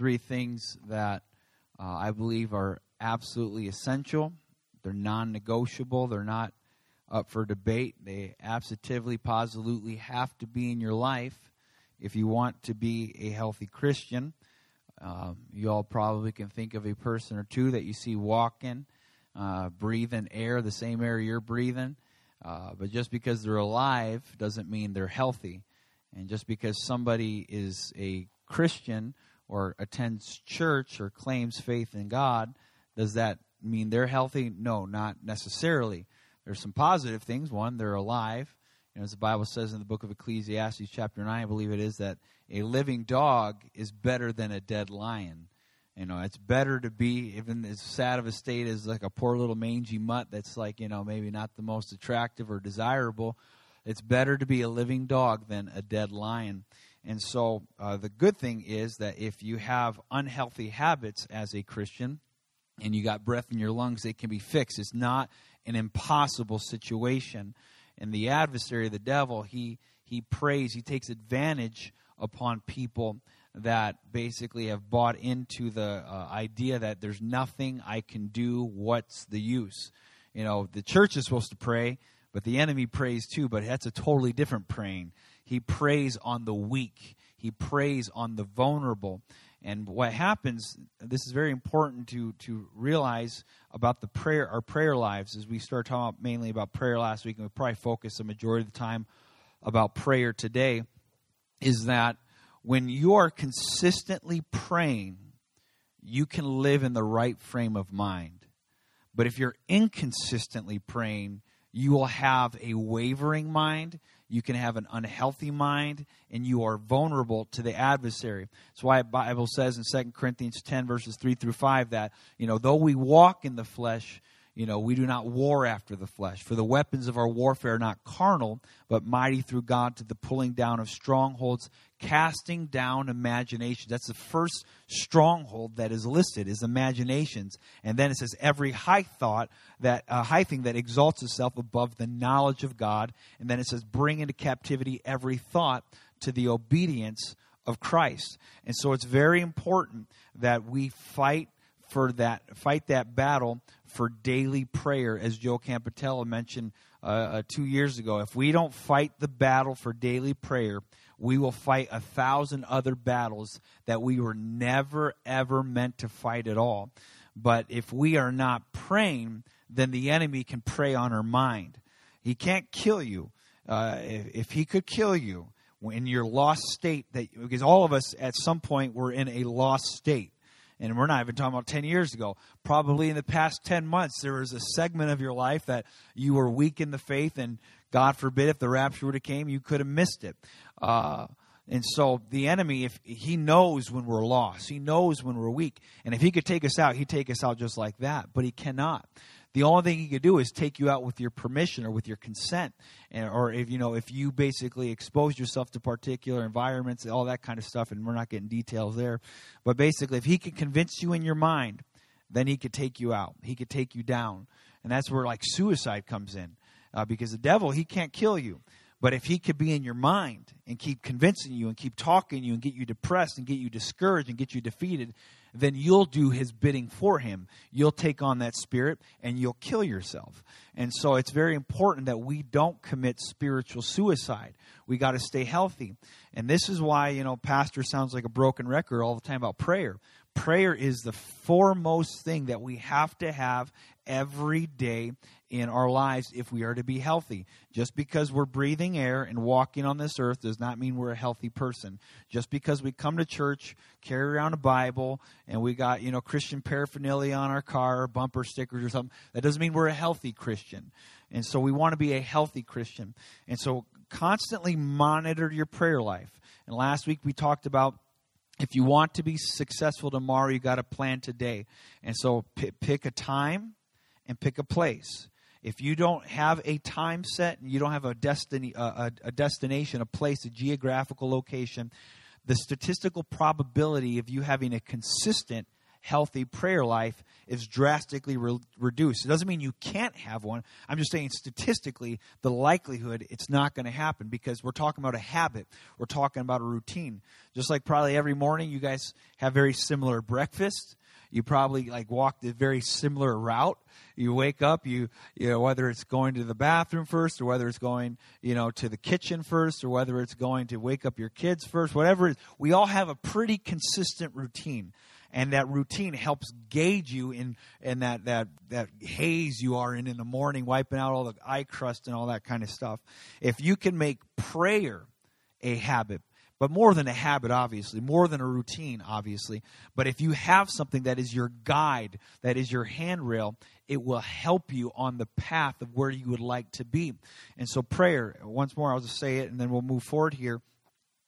three things that uh, I believe are absolutely essential. They're non negotiable, they're not up for debate. They absolutely, positively have to be in your life if you want to be a healthy Christian. Um, you all probably can think of a person or two that you see walking, uh, breathing air, the same air you're breathing. Uh, but just because they're alive doesn't mean they're healthy. And just because somebody is a Christian or attends church or claims faith in God, does that mean they're healthy? No, not necessarily. There's some positive things. One, they're alive. You know, as the Bible says in the book of Ecclesiastes, chapter 9, I believe it is, that a living dog is better than a dead lion. You know, it's better to be, even as sad of a state as like a poor little mangy mutt that's like, you know, maybe not the most attractive or desirable. It's better to be a living dog than a dead lion. And so uh, the good thing is that if you have unhealthy habits as a Christian and you got breath in your lungs, they can be fixed. It's not an impossible situation. And the adversary, the devil, he, he preys, he takes advantage upon people that basically have bought into the uh, idea that there's nothing I can do. What's the use? You know, the church is supposed to pray, but the enemy prays too, but that's a totally different praying. He preys on the weak, he preys on the vulnerable. And what happens, this is very important to, to realize about the prayer, our prayer lives, as we start talking about mainly about prayer last week, and we probably focus the majority of the time about prayer today, is that when you are consistently praying, you can live in the right frame of mind. But if you're inconsistently praying, you will have a wavering mind, you can have an unhealthy mind, and you are vulnerable to the adversary. That's why the Bible says in 2 Corinthians 10, verses 3 through 5, that, you know, though we walk in the flesh, you know, we do not war after the flesh. For the weapons of our warfare are not carnal, but mighty through God to the pulling down of strongholds, casting down imaginations. That's the first stronghold that is listed is imaginations. And then it says every high thought that uh, high thing that exalts itself above the knowledge of God. And then it says bring into captivity every thought to the obedience of Christ. And so it's very important that we fight for that fight that battle for daily prayer, as Joe Campetella mentioned uh, uh, two years ago. If we don't fight the battle for daily prayer, we will fight a thousand other battles that we were never, ever meant to fight at all. But if we are not praying, then the enemy can prey on our mind. He can't kill you. Uh, if, if he could kill you in your lost state, that because all of us at some point were in a lost state and we're not even talking about 10 years ago. Probably in the past 10 months, there was a segment of your life that you were weak in the faith, and God forbid if the rapture would have came, you could have missed it. Uh, and so the enemy, if he knows when we're lost, he knows when we're weak, and if he could take us out, he'd take us out just like that. But he cannot. The only thing he could do is take you out with your permission or with your consent, and, or if you know if you basically expose yourself to particular environments, all that kind of stuff. And we're not getting details there, but basically, if he could convince you in your mind, then he could take you out. He could take you down, and that's where like suicide comes in, uh, because the devil he can't kill you. But if he could be in your mind and keep convincing you and keep talking you and get you depressed and get you discouraged and get you defeated, then you'll do his bidding for him. You'll take on that spirit and you'll kill yourself. And so it's very important that we don't commit spiritual suicide. We got to stay healthy. And this is why, you know, pastor sounds like a broken record all the time about prayer. Prayer is the foremost thing that we have to have every day in our lives if we are to be healthy. Just because we're breathing air and walking on this earth does not mean we're a healthy person. Just because we come to church, carry around a Bible, and we got, you know, Christian paraphernalia on our car, bumper stickers or something, that doesn't mean we're a healthy Christian. And so we want to be a healthy Christian. And so constantly monitor your prayer life. And last week we talked about if you want to be successful tomorrow, you got to plan today. And so p- pick a time and pick a place. If you don't have a time set and you don't have a destiny, a, a destination, a place, a geographical location, the statistical probability of you having a consistent, healthy prayer life is drastically re- reduced. It doesn't mean you can't have one. I'm just saying statistically, the likelihood it's not going to happen because we're talking about a habit. We're talking about a routine. Just like probably every morning you guys have very similar breakfast. You probably like walk the very similar route. You wake up, you you know whether it's going to the bathroom first or whether it's going you know to the kitchen first or whether it's going to wake up your kids first, whatever it is. We all have a pretty consistent routine and that routine helps gauge you in in that that that haze you are in in the morning, wiping out all the eye crust and all that kind of stuff. If you can make prayer a habit, but more than a habit, obviously, more than a routine, obviously. But if you have something that is your guide, that is your handrail, it will help you on the path of where you would like to be. And so, prayer, once more, I'll just say it and then we'll move forward here,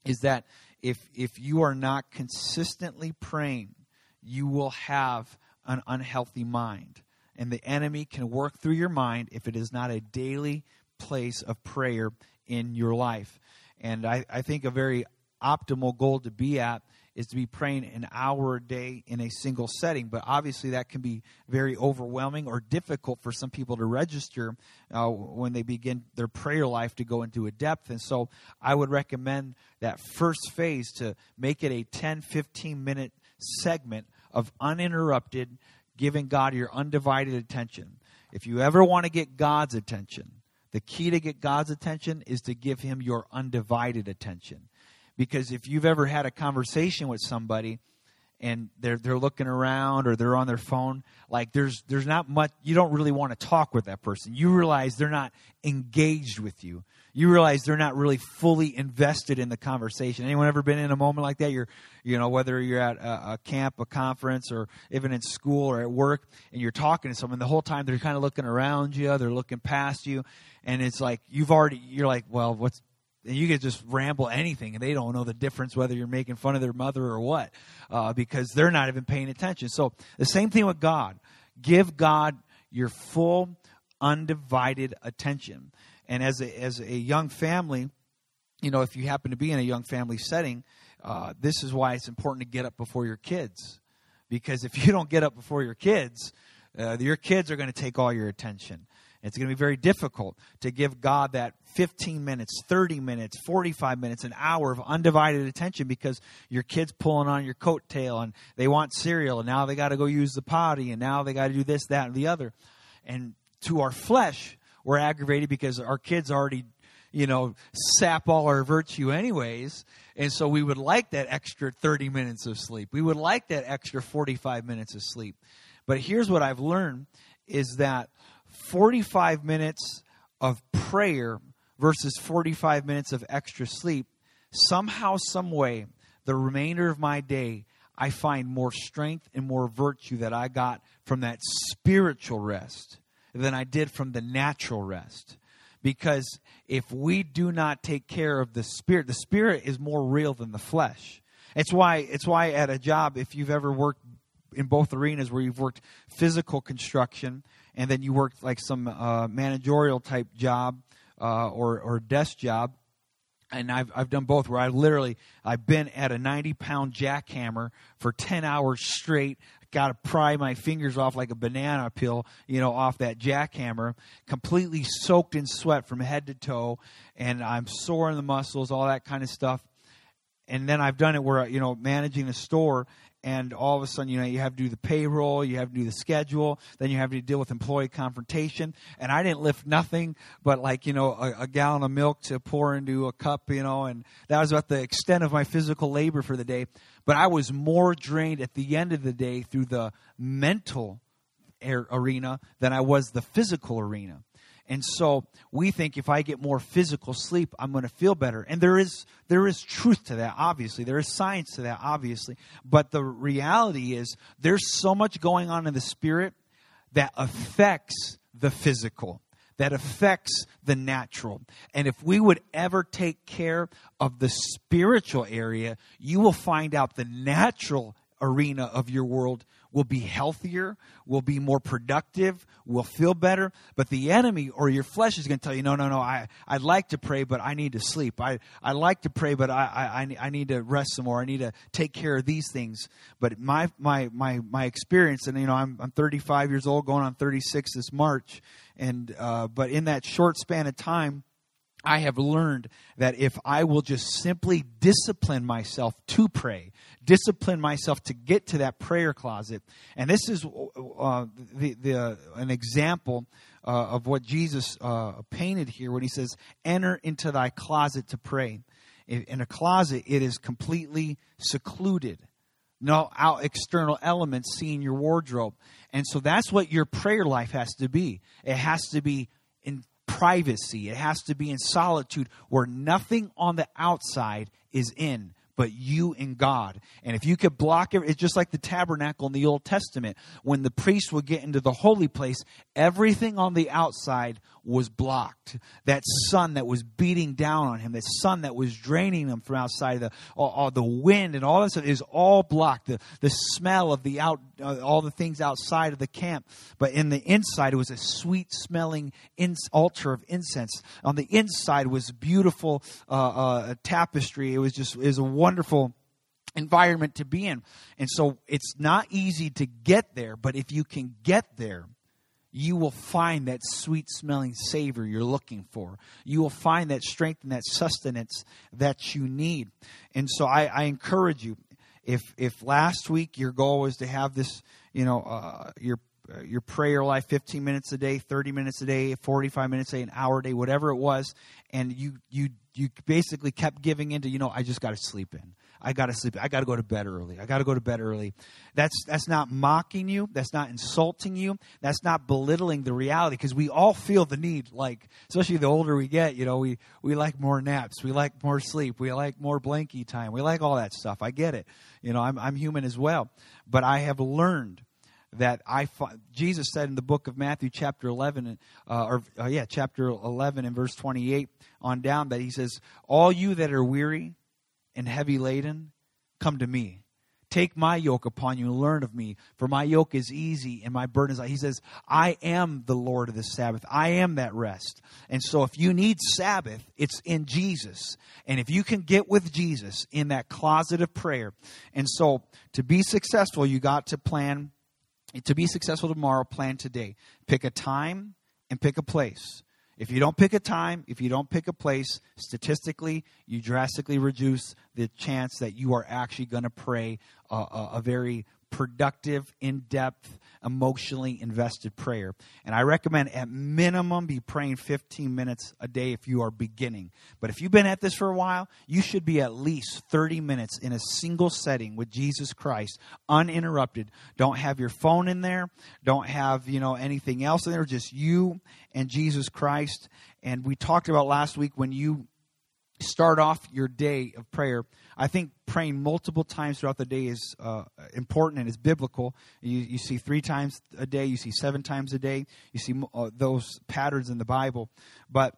is that if, if you are not consistently praying, you will have an unhealthy mind. And the enemy can work through your mind if it is not a daily place of prayer in your life. And I, I think a very optimal goal to be at is to be praying an hour a day in a single setting. But obviously, that can be very overwhelming or difficult for some people to register uh, when they begin their prayer life to go into a depth. And so, I would recommend that first phase to make it a 10 15 minute segment of uninterrupted giving God your undivided attention. If you ever want to get God's attention, the key to get God's attention is to give him your undivided attention. Because if you've ever had a conversation with somebody and they're they're looking around or they're on their phone, like there's there's not much you don't really want to talk with that person. You realize they're not engaged with you. You realize they're not really fully invested in the conversation. Anyone ever been in a moment like that? You're you know whether you're at a, a camp, a conference, or even in school or at work, and you're talking to someone the whole time they're kind of looking around you, they're looking past you, and it's like you've already you're like, well, what's and you could just ramble anything and they don't know the difference whether you're making fun of their mother or what uh, because they're not even paying attention. So the same thing with god. Give god your full undivided attention. And as a, as a young family you know if you happen to be in a young family setting uh, this is why it's important to get up before your kids. Because if you don't get up before your kids uh, your kids are going to take all your attention it's going to be very difficult to give God that 15 minutes, 30 minutes, 45 minutes, an hour of undivided attention because your kid's pulling on your coattail and they want cereal and now they got to go use the potty and now they got to do this, that, and the other. And to our flesh, we're aggravated because our kids already, you know, sap all our virtue anyways. And so we would like that extra 30 minutes of sleep. We would like that extra 45 minutes of sleep. But here's what I've learned is that 45 minutes of prayer versus 45 minutes of extra sleep, somehow, some way, the remainder of my day, I find more strength and more virtue that I got from that spiritual rest than I did from the natural rest. Because if we do not take care of the spirit, the spirit is more real than the flesh. It's why it's why at a job, if you've ever worked in both arenas where you've worked physical construction and then you work like some uh, managerial type job uh, or or desk job. And I've I've done both where I literally I've been at a 90 pound jackhammer for 10 hours straight. Got to pry my fingers off like a banana peel, you know, off that jackhammer. Completely soaked in sweat from head to toe, and I'm sore in the muscles, all that kind of stuff and then I've done it where you know managing a store and all of a sudden, you know, you have to do the payroll, you have to do the schedule, then you have to deal with employee confrontation. And I didn't lift nothing but like, you know, a, a, gallon of milk to pour into a cup, you know, and that was about the extent of my physical labor for the day. But I was more drained at the end of the day through the mental arena than I was the physical arena. And so we think if I get more physical sleep, I'm going to feel better. And there is there is truth to that, obviously. There is science to that, obviously. But the reality is there's so much going on in the spirit that affects the physical, that affects the natural. And if we would ever take care of the spiritual area, you will find out the natural arena of your world will be healthier, we'll be more productive, we'll feel better. But the enemy or your flesh is going to tell you, no, no, no, I, I'd like to pray, but I need to sleep. I, I like to pray, but I, I, I need to rest some more. I need to take care of these things. But my, my, my, my experience, and you know, I'm, I'm 35 years old, going on 36 this March. And, uh, but in that short span of time, I have learned that if I will just simply discipline myself to pray, discipline myself to get to that prayer closet, and this is uh, the, the, an example uh, of what Jesus uh, painted here when he says, Enter into thy closet to pray. In a closet, it is completely secluded. No out external elements seeing your wardrobe. And so that's what your prayer life has to be. It has to be in privacy. It has to be in solitude where nothing on the outside is in but you and God. And if you could block it, it's just like the tabernacle in the Old Testament. When the priest would get into the holy place, everything on the outside was blocked. That sun that was beating down on him, that sun that was draining him from outside, the all, all the wind and all that stuff is all blocked. The the smell of the out, uh, all the things outside of the camp, but in the inside it was a sweet smelling ins- altar of incense. On the inside was beautiful uh, uh, tapestry. It was just was a wonderful environment to be in. And so it's not easy to get there, but if you can get there, you will find that sweet smelling savor you're looking for. You will find that strength and that sustenance that you need. And so I, I encourage you, if if last week your goal was to have this, you know, uh, your uh, your prayer life 15 minutes a day 30 minutes a day 45 minutes a day an hour a day whatever it was and you you you basically kept giving into you know i just got to sleep in I got to sleep. I got to go to bed early. I got to go to bed early. That's that's not mocking you. That's not insulting you. That's not belittling the reality because we all feel the need. Like especially the older we get, you know, we we like more naps. We like more sleep. We like more blankie time. We like all that stuff. I get it. You know, I'm I'm human as well. But I have learned that I Jesus said in the book of Matthew chapter 11 uh, or uh, yeah chapter 11 and verse 28 on down that he says all you that are weary and heavy laden, come to me. Take my yoke upon you and learn of me, for my yoke is easy and my burden is light. He says, I am the Lord of the Sabbath. I am that rest. And so if you need Sabbath, it's in Jesus. And if you can get with Jesus in that closet of prayer. And so to be successful, you got to plan. To be successful tomorrow, plan today. Pick a time and pick a place. If you don't pick a time, if you don't pick a place, statistically, you drastically reduce the chance that you are actually going to pray a, a, a very productive, in depth, emotionally invested prayer. And I recommend at minimum be praying 15 minutes a day if you are beginning. But if you've been at this for a while, you should be at least 30 minutes in a single setting with Jesus Christ, uninterrupted. Don't have your phone in there, don't have, you know, anything else in there, just you and Jesus Christ. And we talked about last week when you start off your day of prayer. I think praying multiple times throughout the day is uh, important and is biblical. You, you, see three times a day, you see seven times a day, you see uh, those patterns in the Bible. But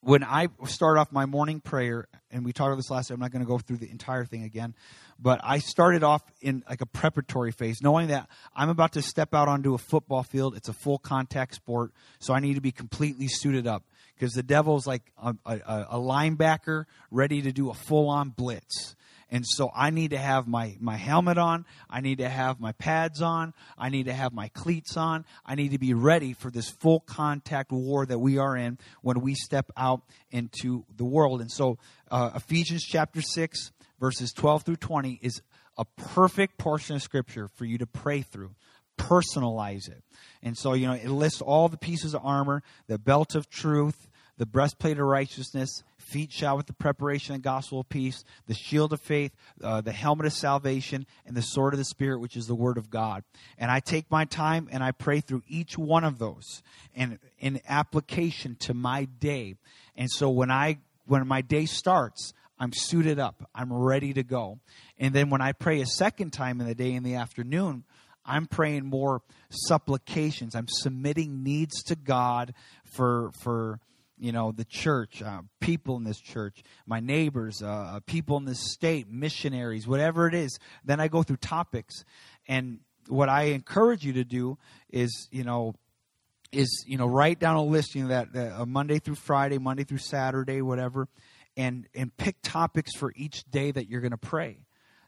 when I start off my morning prayer, and we talked about this last time, I'm not going to go through the entire thing again, but I started off in like a preparatory phase, knowing that I'm about to step out onto a football field. It's a full contact sport, so I need to be completely suited up because the devil's like a, a, a linebacker ready to do a full on blitz. And so I need to have my, my helmet on. I need to have my pads on. I need to have my cleats on. I need to be ready for this full contact war that we are in when we step out into the world. And so uh, Ephesians chapter 6, verses 12 through 20 is a perfect portion of scripture for you to pray through personalize it. And so, you know, it lists all the pieces of armor the belt of truth, the breastplate of righteousness, feet shod with the preparation and gospel of peace, the shield of faith, uh, the helmet of salvation, and the sword of the Spirit, which is the word of God. And I take my time and I pray through each one of those and in application to my day. And so when I when my day starts, I'm suited up. I'm ready to go. And then when I pray a second time in the day in the afternoon, I'm praying more supplications. I'm submitting needs to God for for you know, the church, uh, people in this church, my neighbors, uh, uh, people in this state, missionaries, whatever it is. Then I go through topics. And what I encourage you to do is, you know, is you know write down a list you know that, uh, Monday through Friday, Monday through Saturday, whatever, and and pick topics for each day that you're going to pray.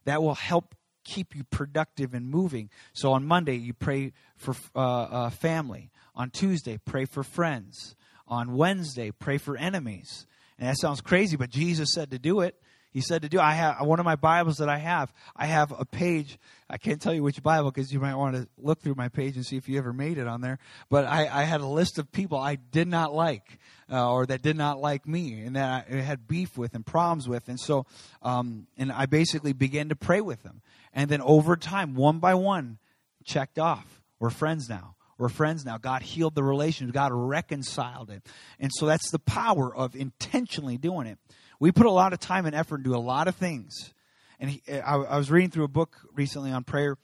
That will help keep you productive and moving. So on Monday you pray for uh, uh, family. On Tuesday pray for friends. On Wednesday pray for enemies. And that sounds crazy, but Jesus said to do it. He said to do. I have one of my Bibles that I have. I have a page. I can't tell you which Bible because you might want to look through my page and see if you ever made it on there. But I, I had a list of people I did not like, uh, or that did not like me, and that I had beef with and problems with. And so, um, and I basically began to pray with them. And then over time, one by one, checked off. We're friends now. We're friends now. God healed the relationship. God reconciled it. And so that's the power of intentionally doing it. We put a lot of time and effort into a lot of things. And he, I, I, was reading through a book recently on prayer,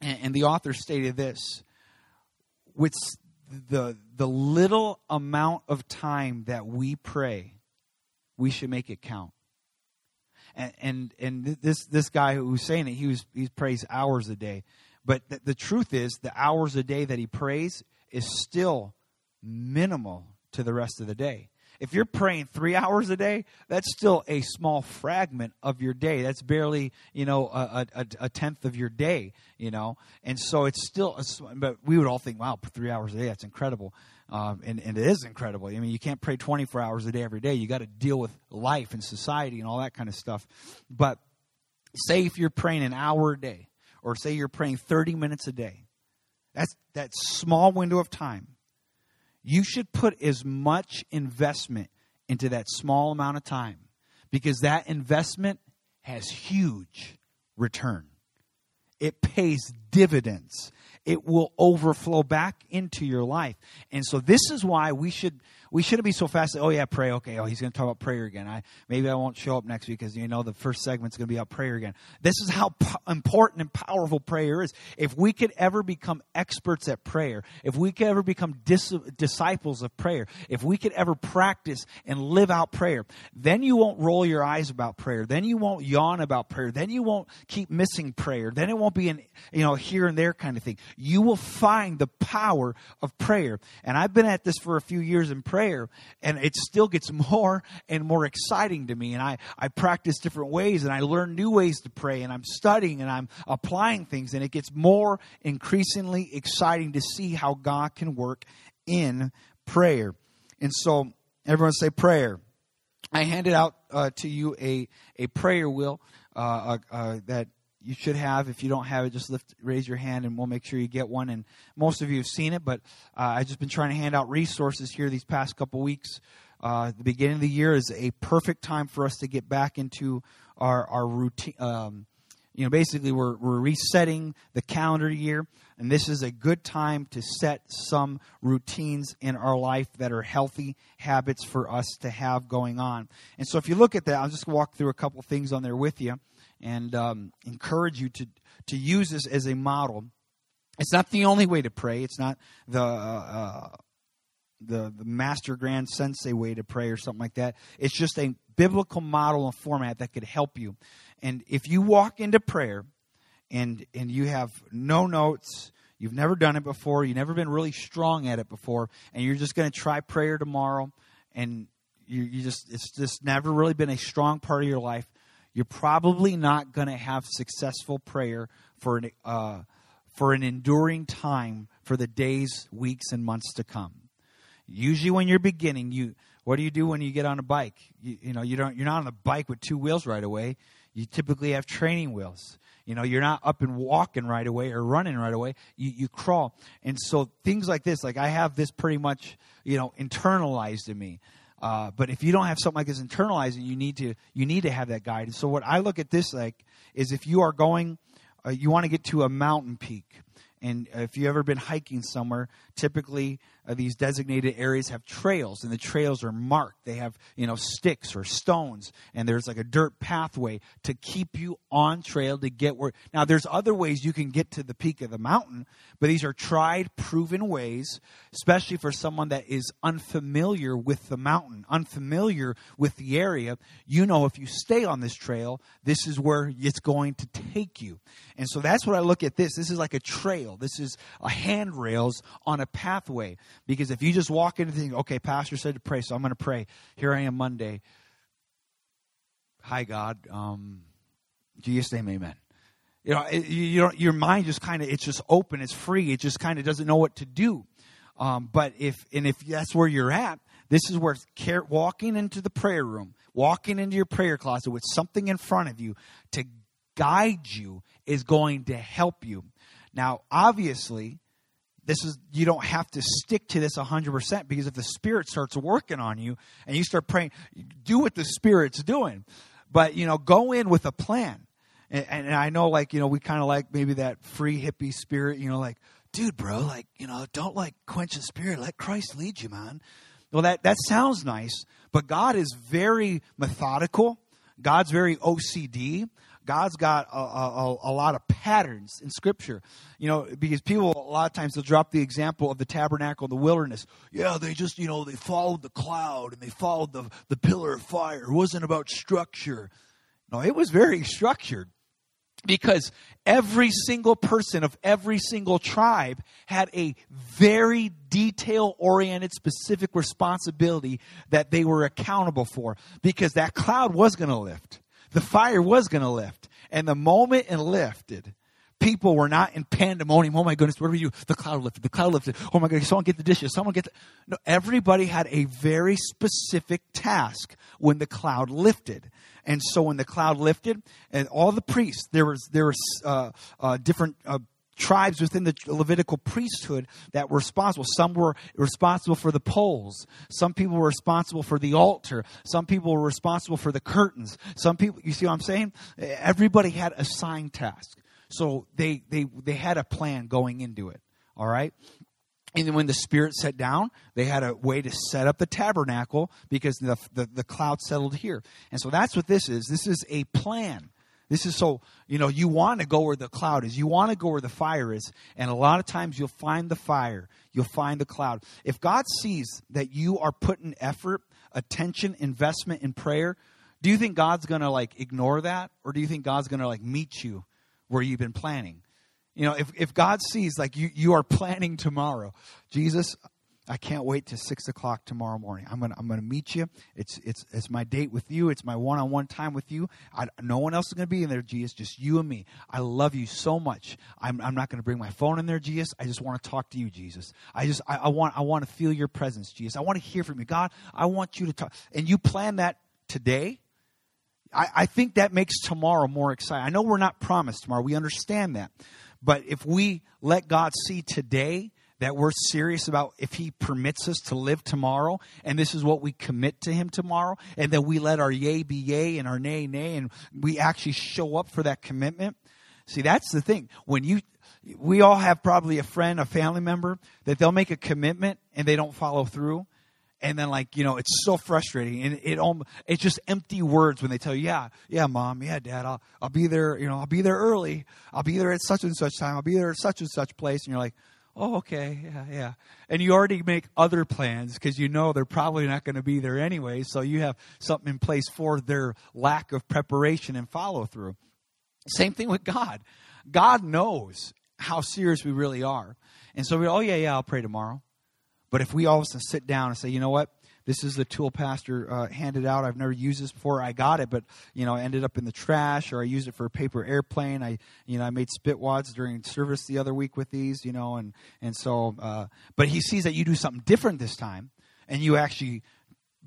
and, and the author stated this: with the the little amount of time that we pray, we should make it count. And and, and this this guy who was saying it, he was he prays hours a day, but the, the truth is, the hours a day that he prays is still minimal to the rest of the day. If you're praying three hours a day, that's still a small fragment of your day. That's barely, you know, a, a, a tenth of your day, you know. And so it's still, a, but we would all think, wow, three hours a day, that's incredible. Um, and, and it is incredible. I mean, you can't pray 24 hours a day every day. You got to deal with life and society and all that kind of stuff. But say if you're praying an hour a day, or say you're praying 30 minutes a day, that's that small window of time you should put as much investment into that small amount of time because that investment has huge return. It pays dividends. It will overflow back into your life. And so this is why we should we shouldn't be so fast. oh yeah, pray. Okay. Oh, he's going to talk about prayer again. I maybe I won't show up next week because you know the first segment's going to be about prayer again. This is how p- important and powerful prayer is. If we could ever become experts at prayer, if we could ever become dis- disciples of prayer, if we could ever practice and live out prayer, then you won't roll your eyes about prayer. Then you won't yawn about prayer. Then you won't keep missing prayer. Then it won't be an you know here and there kind of thing. You will find the power of prayer. And I've been at this for a few years in prayer prayer and it still gets more and more exciting to me and I, I practice different ways and I learn new ways to pray and I'm studying and I'm applying things and it gets more increasingly exciting to see how God can work in prayer. And so everyone say prayer. I handed out uh, to you a, a prayer wheel uh, uh, uh that you should have. If you don't have it, just lift, raise your hand, and we'll make sure you get one. And most of you have seen it, but uh, I've just been trying to hand out resources here these past couple weeks. Uh, the beginning of the year is a perfect time for us to get back into our our routine. Um, you know, basically, we're we're resetting the calendar year, and this is a good time to set some routines in our life that are healthy habits for us to have going on. And so, if you look at that, I'll just walk through a couple things on there with you and um, encourage you to, to use this as a model. It's not the only way to pray. It's not the uh, uh, the the master grand sensei way to pray or something like that. It's just a biblical model and format that could help you. And if you walk into prayer and and you have no notes, you've never done it before, you've never been really strong at it before, and you're just going to try prayer tomorrow, and you, you just it's just never really been a strong part of your life you're probably not going to have successful prayer for an, uh, for an enduring time for the days, weeks, and months to come. Usually, when you're beginning, you what do you do when you get on a bike? You, you know, you don't you're not on a bike with two wheels right away. You typically have training wheels. You know, you're not up and walking right away or running right away. You, you crawl. And so things like this, like I have this pretty much, you know, internalized in me. Uh, but if you don't have something like this internalizing, you need to you need to have that guidance. So what I look at this like is if you are going, uh, you want to get to a mountain peak, And if you've ever been hiking somewhere, typically uh, these designated areas have trails, and the trails are marked. They have, you know, sticks or stones, and there's like a dirt pathway to keep you on trail to get where. Now, there's other ways you can get to the peak of the mountain, but these are tried, proven ways, especially for someone that is unfamiliar with the mountain, unfamiliar with the area. You know, if you stay on this trail, this is where it's going to take you. And so that's what I look at this. This is like a trail. This is a handrails on a pathway. Because if you just walk into the okay, Pastor said to pray, so I'm going to pray. Here I am Monday. Hi, God. Um, Jesus' name, amen. You know, it, you don't, your mind just kind of, it's just open, it's free, it just kind of doesn't know what to do. Um, but if, and if that's where you're at, this is where care, walking into the prayer room, walking into your prayer closet with something in front of you to guide you is going to help you. Now, obviously, this is you don't have to stick to this 100% because if the spirit starts working on you and you start praying do what the spirit's doing. But you know go in with a plan. And, and i know like you know we kind of like maybe that free hippie spirit you know like dude bro like you know don't like quench the spirit. Let christ lead you man. Well that that sounds nice but god is very methodical. God's very ocd God's got a, a, a, lot of patterns in Scripture. You know, because people, a lot of times, they'll drop the example of the tabernacle in the wilderness. Yeah, they just, you know, they followed the cloud and they followed the, the pillar of fire. It wasn't about structure. No, it was very structured because every single person of every single tribe had a very detail oriented specific responsibility that they were accountable for because that cloud was going to lift the fire was going to lift. And the moment it lifted, people were not in pandemonium. Oh my goodness, what do we? The cloud lifted. The cloud lifted. Oh my goodness, someone get the dishes. Someone get the. No, everybody had a very specific task when the cloud lifted. And so when the cloud lifted, and all the priests, there was there was uh, uh, different uh, tribes within the Levitical priesthood that were responsible. Some were responsible for the poles. Some people were responsible for the altar. Some people were responsible for the curtains. Some people, you see what I'm saying? Everybody had assigned task. So they, they, they had a plan going into it. All right? And then when the Spirit sat down, they had a way to set up the tabernacle because the, the, the cloud settled here. And so that's what this is. This is a plan. This is so, you know, you want to go where the cloud is. You want to go where the fire is. And a lot of times you'll find the fire, you'll find the cloud. If God sees that you are putting effort, attention, investment in prayer, do you think God's going to like ignore that? Or do you think God's going to like meet you where you've been planning? You know, if, if God sees like you, you are planning tomorrow, Jesus, I can't wait to six o'clock tomorrow morning. I'm gonna I'm gonna meet you. It's it's it's my date with you. It's my one on one time with you. I, no one else is gonna be in there, Jesus. Just you and me. I love you so much. I'm I'm not gonna bring my phone in there, Jesus. I just want to talk to you, Jesus. I just I, I want I want to feel your presence, Jesus. I want to hear from you, God. I want you to talk. And you plan that today. I, I think that makes tomorrow more exciting. I know we're not promised tomorrow. We understand that. But if we let God see today that we're serious about if he permits us to live tomorrow and this is what we commit to him tomorrow and that we let our yay be yay and our nay nay and we actually show up for that commitment. See that's the thing. When you we all have probably a friend a family member that they'll make a commitment and they don't follow through and then like you know it's so frustrating and it it it's just empty words when they tell you yeah yeah mom yeah dad I'll I'll be there you know I'll be there early. I'll be there at such and such time. I'll be there at such and such place. And you're like oh, okay, yeah, yeah. And you already make other plans because you know they're probably not going to be there anyway. So you have something in place for their lack of preparation and follow through. Same thing with God. God knows how serious we really are. And so we, oh, yeah, yeah, I'll pray tomorrow. But if we all of a sudden sit down and say, you know what? This is the tool pastor uh, handed out. I've never used this before. I got it, but you know, I ended up in the trash, or I used it for a paper airplane. I, you know, I made spit wads during service the other week with these, you know, and and so. Uh, but he sees that you do something different this time, and you actually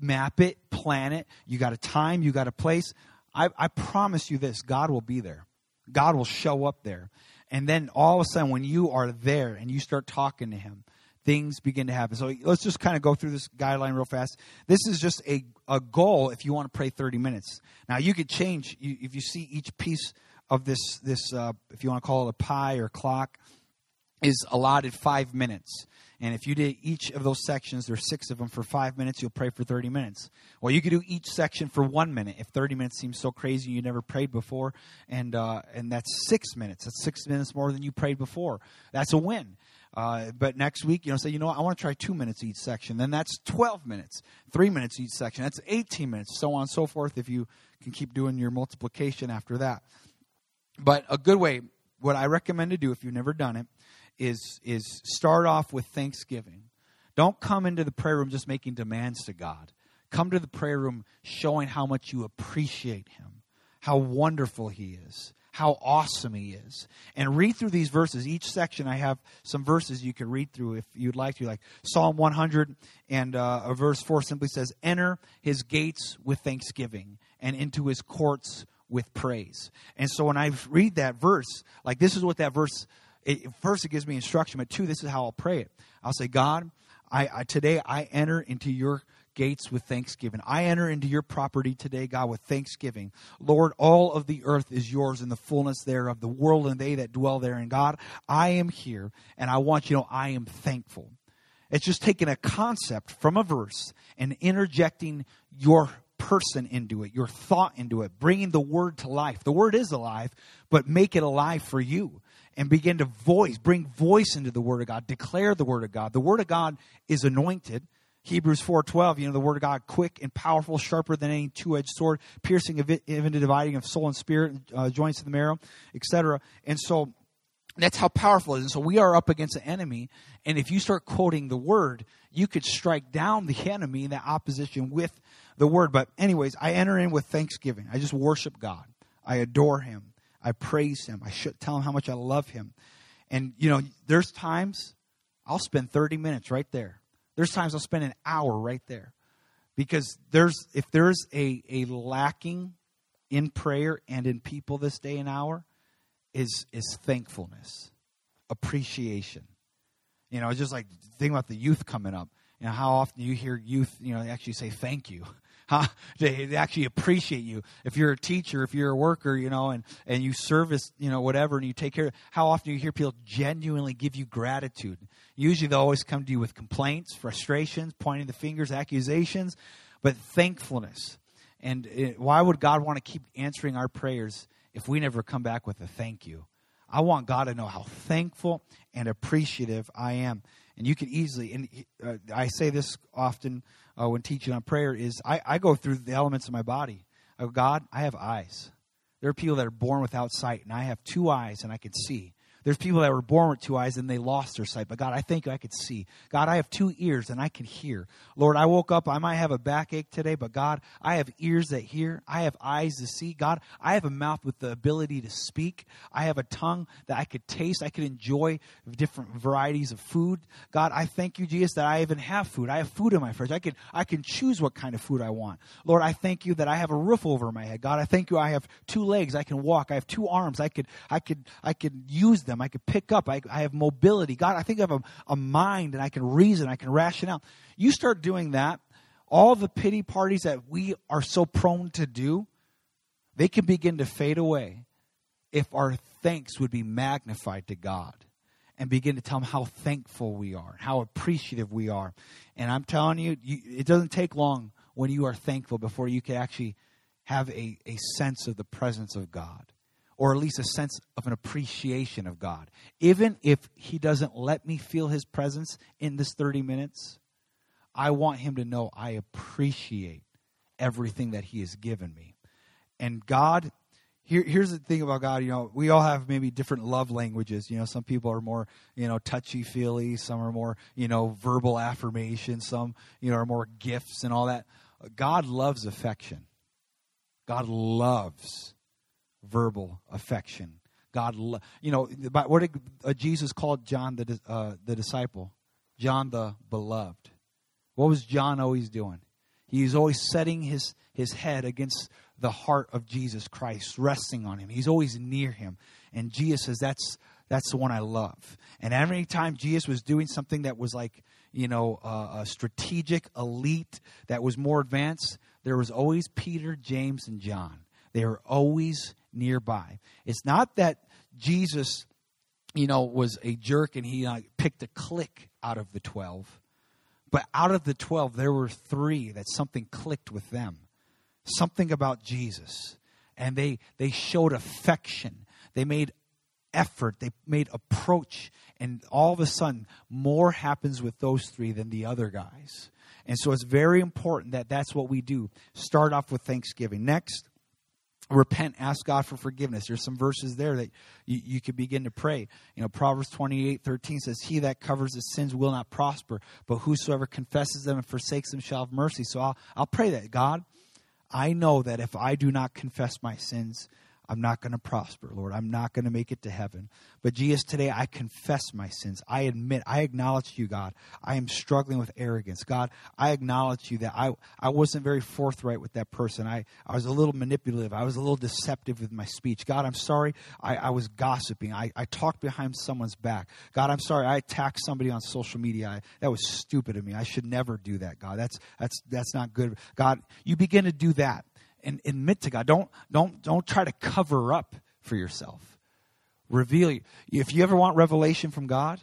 map it, plan it. You got a time, you got a place. I, I promise you this: God will be there. God will show up there. And then all of a sudden, when you are there and you start talking to Him, things begin to happen. So let's just kind of go through this guideline real fast. This is just a, a goal if you want to pray 30 minutes. Now, you could change, if you see each piece of this, this uh, if you want to call it a pie or clock, is allotted five minutes. And if you did each of those sections, there's six of them for five minutes, you'll pray for 30 minutes. Well, you could do each section for one minute. If 30 minutes seems so crazy, you never prayed before, and uh, and that's six minutes. That's six minutes more than you prayed before. That's a win. Uh, but next week, you know, say, you know what, I want to try two minutes each section. Then that's 12 minutes. Three minutes each section. That's 18 minutes, so on and so forth, if you can keep doing your multiplication after that. But a good way, what I recommend to do if you've never done it, is is start off with thanksgiving. Don't come into the prayer room just making demands to God. Come to the prayer room showing how much you appreciate him, how wonderful he is, how awesome he is. And read through these verses. Each section I have some verses you can read through if you'd like to. Like Psalm 100 and uh, verse 4 simply says, Enter his gates with thanksgiving and into his courts with praise. And so when I read that verse, like this is what that verse it, first it gives me instruction, but two, this is how I'll pray it. I'll say, God, I, I today I enter into your gates with thanksgiving. I enter into your property today, God, with thanksgiving. Lord, all of the earth is yours and the fullness thereof, the world and they that dwell therein. God, I am here, and I want you to know I am thankful. It's just taking a concept from a verse and interjecting your person into it, your thought into it, bringing the word to life. The word is alive, but make it alive for you and begin to voice, bring voice into the Word of God, declare the Word of God. The Word of God is anointed. Hebrews 4.12, you know, the Word of God, quick and powerful, sharper than any two-edged sword, piercing even to dividing of soul and spirit, uh, joints of the marrow, etc. And so that's how powerful it is. And so we are up against an enemy, and if you start quoting the Word, you could strike down the enemy in that opposition with the Word. But anyways, I enter in with thanksgiving. I just worship God. I adore Him. I praise him. I should tell him how much I love him. And, you know, there's times I'll spend 30 minutes right there. There's times I'll spend an hour right there. Because there's if there's a, a lacking in prayer and in people this day and hour, is is thankfulness, appreciation. You know, just like think about the youth coming up. Know, how often you hear youth, you know, actually say thank you. Huh? They, actually appreciate you. If you're a teacher, if you're a worker, you know, and, and you service, you know, whatever, and you take care, how often do you hear people genuinely give you gratitude? Usually they'll always come to you with complaints, frustrations, pointing the fingers, accusations, but thankfulness. And it, why would God want to keep answering our prayers if we never come back with a thank you? I want God to know how thankful and appreciative I am. And you can easily, and uh, I say this often uh, when teaching on prayer is I, I go through the elements of my body. I go, God, I have eyes. There are people that are born without sight, and I have two eyes and I can see. There's people that were born with two eyes and they lost their sight. But God, I think I could see. God, I have two ears and I can hear. Lord, I woke up, I might have a backache today, but God, I have ears that hear. I have eyes to see. God, I have a mouth with the ability to speak. I have a tongue that I could taste. I could enjoy different varieties of food. God, I thank you, Jesus, that I even have food. I have food in my fridge. I can, I can choose what kind of food I want. Lord, I thank you that I have a roof over my head. God, I thank you I have two legs. I can walk. I have two arms. I could, I could, I could use them them. I can pick up. I, I have mobility. God, I think I have a, a mind and I can reason. I can ration out. You start doing that, all the pity parties that we are so prone to do, they can begin to fade away if our thanks would be magnified to God and begin to tell him how thankful we are, how appreciative we are. And I'm telling you, you, it doesn't take long when you are thankful before you can actually have a, a sense of the presence of God or at least a sense of an appreciation of God. Even if He doesn't let me feel His presence in this 30 minutes, I want Him to know I appreciate everything that He has given me. And God, here, here's the thing about God, you know, we all have maybe different love languages. You know, some people are more, you know, touchy feely, some are more, you know, verbal affirmation, some, you know, are more gifts and all that. God loves affection. God loves verbal affection. God, you know, what did uh, Jesus called John the uh, the disciple? John the beloved. What was John always doing? He's always setting his his head against the heart of Jesus Christ, resting on him. He's always near him, and Jesus says, "That's that's the one I love." And every time Jesus was doing something that was like you know uh, a strategic, elite, that was more advanced, there was always Peter, James, and John. They were always nearby. It's not that Jesus you know, was a jerk and he picked a clique out of the 12. But out of the 12, there were three that something clicked with them. Something about Jesus. And they, they showed affection. They made effort. They made approach. And all of a sudden, more happens with those three than the other guys. And so it's very important that that's what we do. Start off with thanksgiving. Next, repent ask god for forgiveness. There's some verses there that you, you could begin to pray. You know proverbs 28 13 says he that covers his sins will not prosper but whosoever confesses them and forsakes them shall have mercy. So i'll, I'll pray that god i know that if i do not confess my sins I'm not going to prosper, Lord. I'm not going to make it to heaven. But Jesus, today I confess my sins. I admit, I acknowledge you, God. I am struggling with arrogance. God, I acknowledge you that I, I wasn't very forthright with that person. I, I was a little manipulative. I was a little deceptive with my speech. God, I'm sorry. I, I was gossiping. I, I talked behind someone's back. God, I'm sorry. I attacked somebody on social media. I, that was stupid of me. I should never do that, God. That's, that's, that's not good. God, you begin to do that and admit to God. Don't, don't, don't try to cover up for yourself. Reveal. If you ever want revelation from God,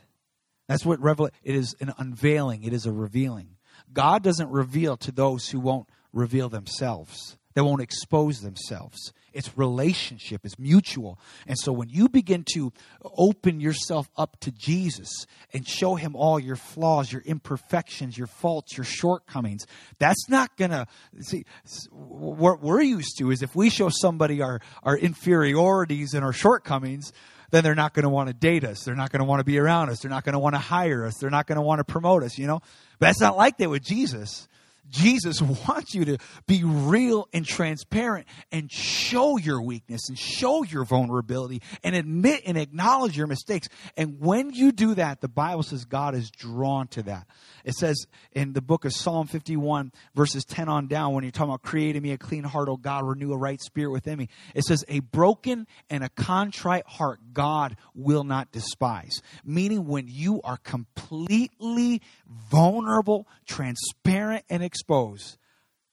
that's what revel. It is an unveiling. It is a revealing. God doesn't reveal to those who won't reveal themselves. They won't expose themselves. It's relationship, it's mutual. And so when you begin to open yourself up to Jesus and show him all your flaws, your imperfections, your faults, your shortcomings, that's not going to see what we're used to is if we show somebody our, our inferiorities and our shortcomings, then they're not going to want to date us. They're not going to want to be around us. They're not going to want to hire us. They're not going to want to promote us, you know? But that's not like that with Jesus. Jesus wants you to be real and transparent and show your weakness and show your vulnerability and admit and acknowledge your mistakes. And when you do that, the Bible says God is drawn to that. It says in the book of Psalm 51, verses 10 on down, when you're talking about creating me a clean heart, oh God, renew a right spirit within me. It says, a broken and a contrite heart God will not despise. Meaning when you are completely vulnerable, transparent, and exposed,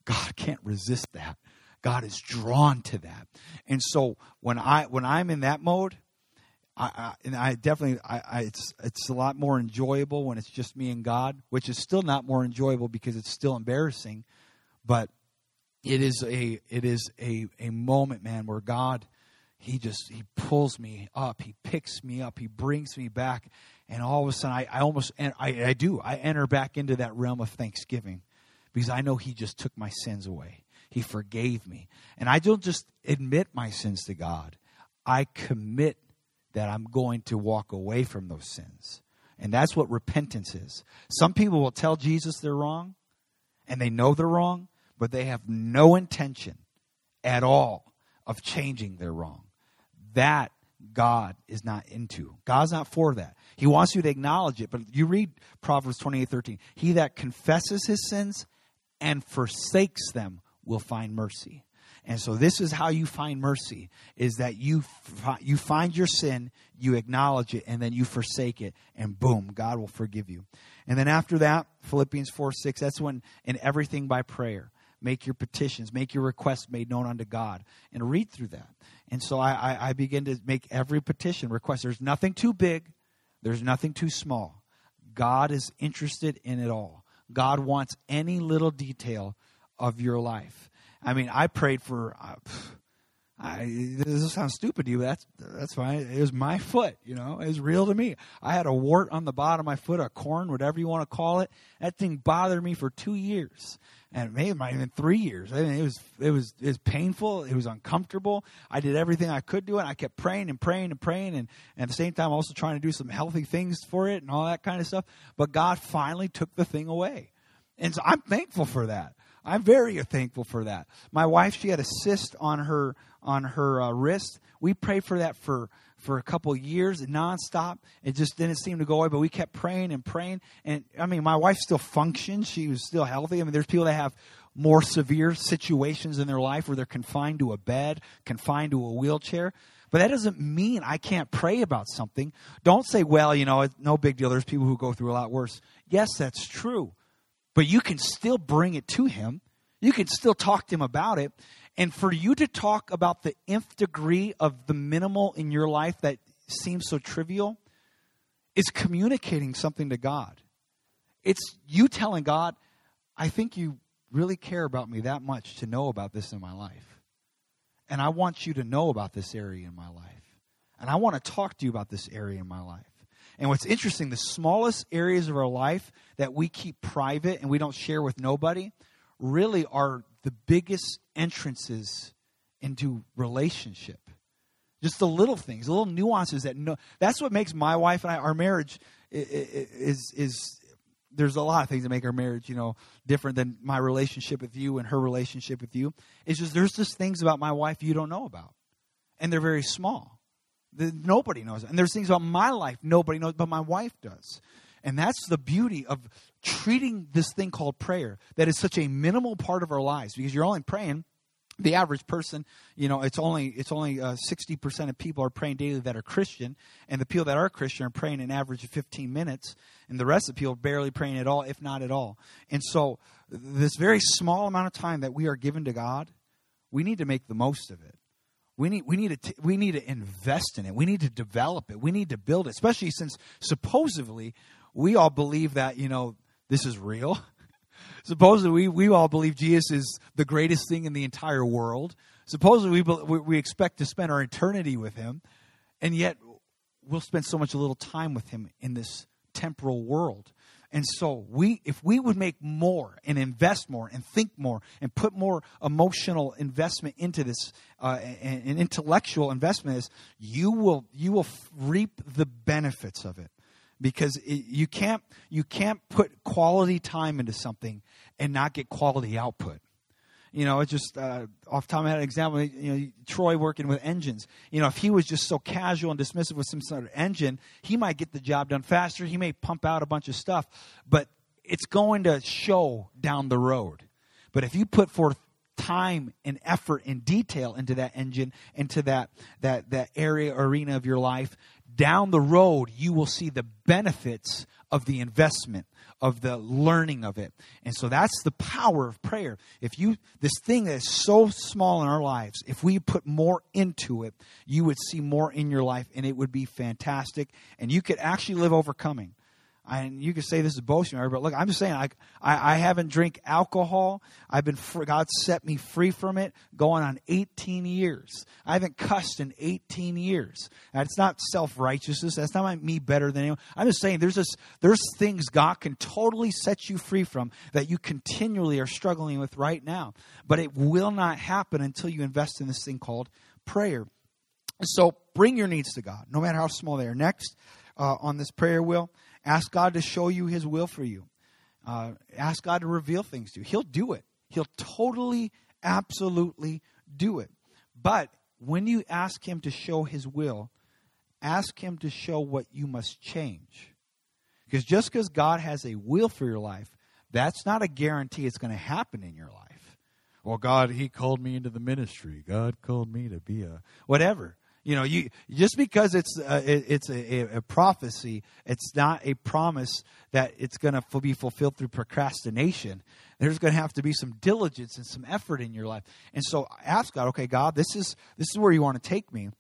God can't resist that. God is drawn to that. And so when I when I'm in that mode, I, I, and I definitely, I, I, it's it's a lot more enjoyable when it's just me and God, which is still not more enjoyable because it's still embarrassing, but it is a it is a a moment, man, where God, he just he pulls me up, he picks me up, he brings me back, and all of a sudden I, I almost I, I do I enter back into that realm of thanksgiving because I know he just took my sins away. He forgave me, and I don't just admit my sins to God. I commit that I'm going to walk away from those sins. And that's what repentance is. Some people will tell Jesus they're wrong, and they know they're wrong, but they have no intention at all of changing their wrong. That God is not into. God's not for that. He wants you to acknowledge it. But you read Proverbs 28 13. He that confesses his sins and forsakes them will find mercy. And so this is how you find mercy is that you you find your sin, you acknowledge it and then you forsake it and boom, God will forgive you. And then after that, Philippians 4 6, that's when in everything by prayer. Make your petitions, make your requests made known unto God, and read through that. And so I, I, I begin to make every petition request. There's nothing too big, there's nothing too small. God is interested in it all. God wants any little detail of your life. I mean, I prayed for. Uh, I, this sounds stupid to you, but that's that's fine. It was my foot, you know. It was real to me. I had a wart on the bottom of my foot, a corn, whatever you want to call it. That thing bothered me for two years, and maybe might even three years. I mean, it was it was it was painful. It was uncomfortable. I did everything I could do it. I kept praying and praying and praying, and, and at the same time, also trying to do some healthy things for it and all that kind of stuff. But God finally took the thing away, and so I'm thankful for that. I'm very thankful for that. My wife, she had a cyst on her on her uh, wrist. We prayed for that for for a couple years nonstop. It just didn't seem to go away, but we kept praying and praying. And I mean, my wife still functions. She was still healthy. I mean, there's people that have more severe situations in their life where they're confined to a bed, confined to a wheelchair. But that doesn't mean I can't pray about something. Don't say, well, you know, no big deal. There's people who go through a lot worse. Yes, that's true. But you can still bring it to him. You can still talk to him about it. And for you to talk about the nth degree of the minimal in your life that seems so trivial, is communicating something to God. It's you telling God, I think you really care about me that much to know about this in my life. And I want you to know about this area in my life. And I want to talk to you about this area in my life. And what's interesting, the smallest areas of our life that we keep private and we don't share with nobody really are the biggest entrances into relationship. Just the little things, the little nuances that no, that's what makes my wife and I, our marriage is, is, there's a lot of things that make our marriage, you know, different than my relationship with you and her relationship with you. It's just there's just things about my wife you don't know about, and they're very small. The, nobody knows, and there's things about my life nobody knows, but my wife does, and that's the beauty of treating this thing called prayer that is such a minimal part of our lives because you're only praying the average person, you know, it's only it's only uh, sixty uh, percent of people are praying daily that are Christian, and the people that are Christian are praying an average of fifteen minutes, and the rest of the people are barely praying at all, if not at all. And so, this very small amount of time that we are given to God, we need to make the most of it. We need we need to we need to invest in it. We need to develop it. We need to build it, especially since supposedly we all believe that you know this is real. Supposedly, we, we all believe Jesus is the greatest thing in the entire world. Supposedly, we, we expect to spend our eternity with him, and yet we'll spend so much little time with him in this temporal world. And so, we, if we would make more and invest more and think more and put more emotional investment into this, uh, and, and intellectual investment, is you will you will reap the benefits of it because it, you can't you can't put quality time into something and not get quality output. You know, it's just uh, off the top an example. You know, Troy working with engines. You know, if he was just so casual and dismissive with some sort of engine, he might get the job done faster. He may pump out a bunch of stuff, but it's going to show down the road. But if you put forth time and effort and detail into that engine, into that that that area arena of your life, down the road, you will see the benefits of the investment, of the learning of it. And so that's the power of prayer. If you, this thing that is so small in our lives, if we put more into it, you would see more in your life and it would be fantastic. And you could actually live overcoming and you could say this is boasting, but look, I'm just saying, I, I, I haven't drank alcohol. I've been, God set me free from it going on 18 years. I haven't cussed in 18 years. It's not self righteousness. That's not me better than anyone. I'm just saying there's this, there's things God can totally set you free from that you continually are struggling with right now. But it will not happen until you invest in this thing called prayer. So bring your needs to God, no matter how small they are. Next, uh, on this prayer wheel, Ask God to show you His will for you. Uh, ask God to reveal things to you. He'll do it. He'll totally, absolutely do it. But when you ask Him to show His will, ask Him to show what you must change. Because just because God has a will for your life, that's not a guarantee it's going to happen in your life. Well, God, He called me into the ministry. God called me to be a whatever. You know, you just because it's uh, it, it's a, a, prophecy, it's not a promise that it's going to be fulfilled through procrastination. There's going to have to be some diligence and some effort in your life. And so, ask God, okay, God, this is this is where you want to take me.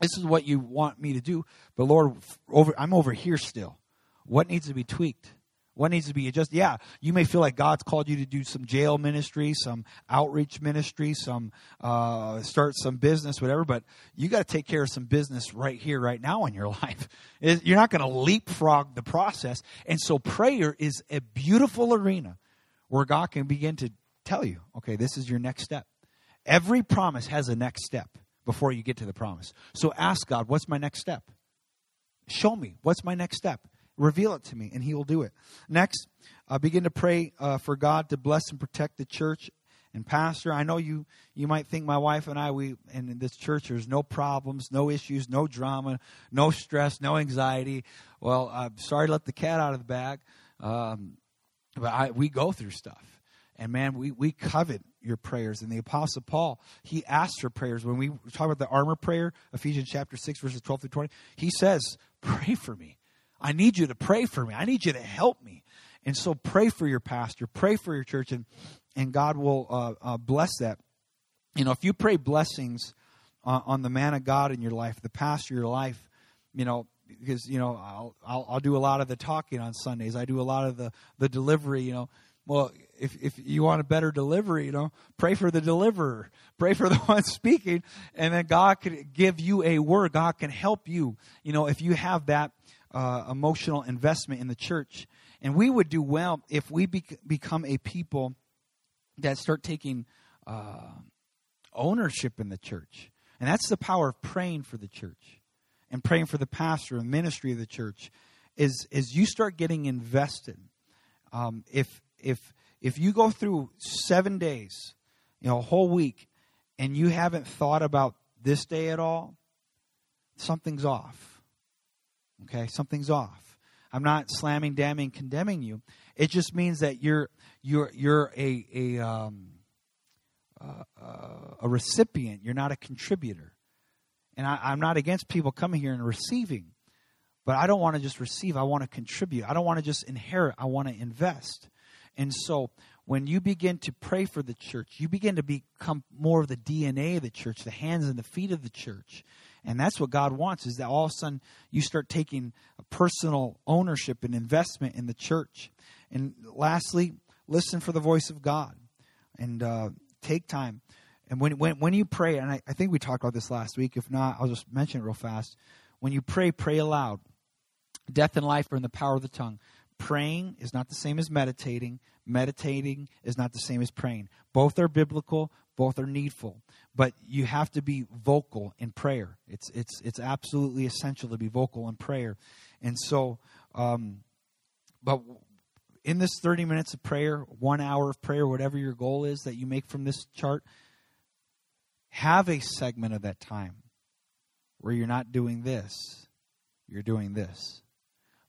This is what you want me to do. But Lord, over I'm over here still. What needs to be tweaked? What needs to be adjusted? Yeah, you may feel like God's called you to do some jail ministry, some outreach ministry, some uh, start some business, whatever. But you got to take care of some business right here, right now in your life. You're not going to leapfrog the process. And so, prayer is a beautiful arena where God can begin to tell you, okay, this is your next step. Every promise has a next step before you get to the promise. So ask God, what's my next step? Show me, what's my next step? Reveal it to me, and He will do it. Next, uh, begin to pray uh, for God to bless and protect the church and pastor. I know you you might think my wife and I we in this church there's no problems, no issues, no drama, no stress, no anxiety. Well, I'm sorry to let the cat out of the bag, um, but I, we go through stuff. And man, we, we covet your prayers. And the Apostle Paul, he asked for prayers. When we talk about the armor prayer, Ephesians chapter 6, verses 12 through 20, he says, Pray for me. I need you to pray for me. I need you to help me. And so pray for your pastor, pray for your church, and, and God will uh, uh, bless that. You know, if you pray blessings uh, on the man of God in your life, the pastor of your life, you know, because you know I'll, I'll I'll do a lot of the talking on Sundays. I do a lot of the the delivery. You know, well, if if you want a better delivery, you know, pray for the deliverer, pray for the one speaking, and then God can give you a word. God can help you. You know, if you have that uh, emotional investment in the church, and we would do well if we bec- become a people that start taking uh, ownership in the church, and that's the power of praying for the church and praying for the pastor and ministry of the church. Is is you start getting invested. Um, if if if you go through seven days, you know, a whole week, and you haven't thought about this day at all, something's off. Okay, something's off. I'm not slamming, damning, condemning you. It just means that you're you're you're a a um, uh, a recipient. You're not a contributor. And I, I'm not against people coming here and receiving, but I don't want to just receive. I want to contribute. I don't want to just inherit. I want to invest. And so when you begin to pray for the church, you begin to become more of the DNA of the church, the hands and the feet of the church. And that's what God wants is that all of a sudden you start taking personal ownership and investment in the church. And lastly, listen for the voice of God and uh, take time. And when, when, when you pray, and I, I think we talked about this last week. If not, I'll just mention it real fast. When you pray, pray aloud. Death and life are in the power of the tongue. Praying is not the same as meditating. Meditating is not the same as praying. Both are biblical, both are needful. But you have to be vocal in prayer. It's, it's, it's absolutely essential to be vocal in prayer. And so, um, but in this 30 minutes of prayer, one hour of prayer, whatever your goal is that you make from this chart, have a segment of that time where you're not doing this, you're doing this.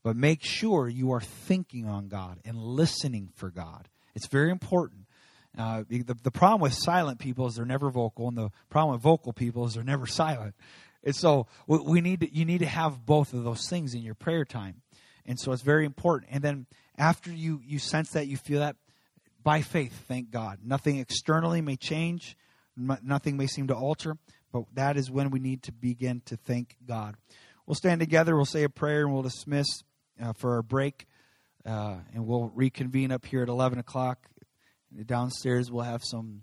But make sure you are thinking on God and listening for God. It's very important. Uh, the, the problem with silent people is they're never vocal, and the problem with vocal people is they're never silent. And so we need to, you need to have both of those things in your prayer time. And so it's very important. And then after you, you sense that, you feel that, by faith, thank God. Nothing externally may change, nothing may seem to alter, but that is when we need to begin to thank God. We'll stand together, we'll say a prayer, and we'll dismiss uh, for our break, uh, and we'll reconvene up here at eleven o'clock. Downstairs, we'll have some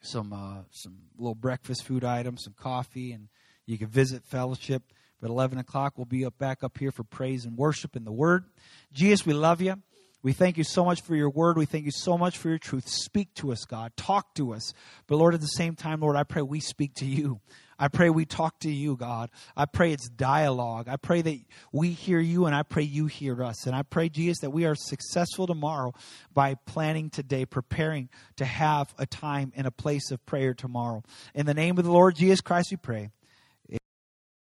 some uh, some little breakfast food items, some coffee, and you can visit fellowship. But eleven o'clock, we'll be up back up here for praise and worship in the Word. Jesus, we love you. We thank you so much for your word. We thank you so much for your truth. Speak to us, God. Talk to us. But Lord, at the same time, Lord, I pray we speak to you. I pray we talk to you, God. I pray it's dialogue. I pray that we hear you and I pray you hear us. And I pray, Jesus, that we are successful tomorrow by planning today, preparing to have a time and a place of prayer tomorrow. In the name of the Lord Jesus Christ, we pray.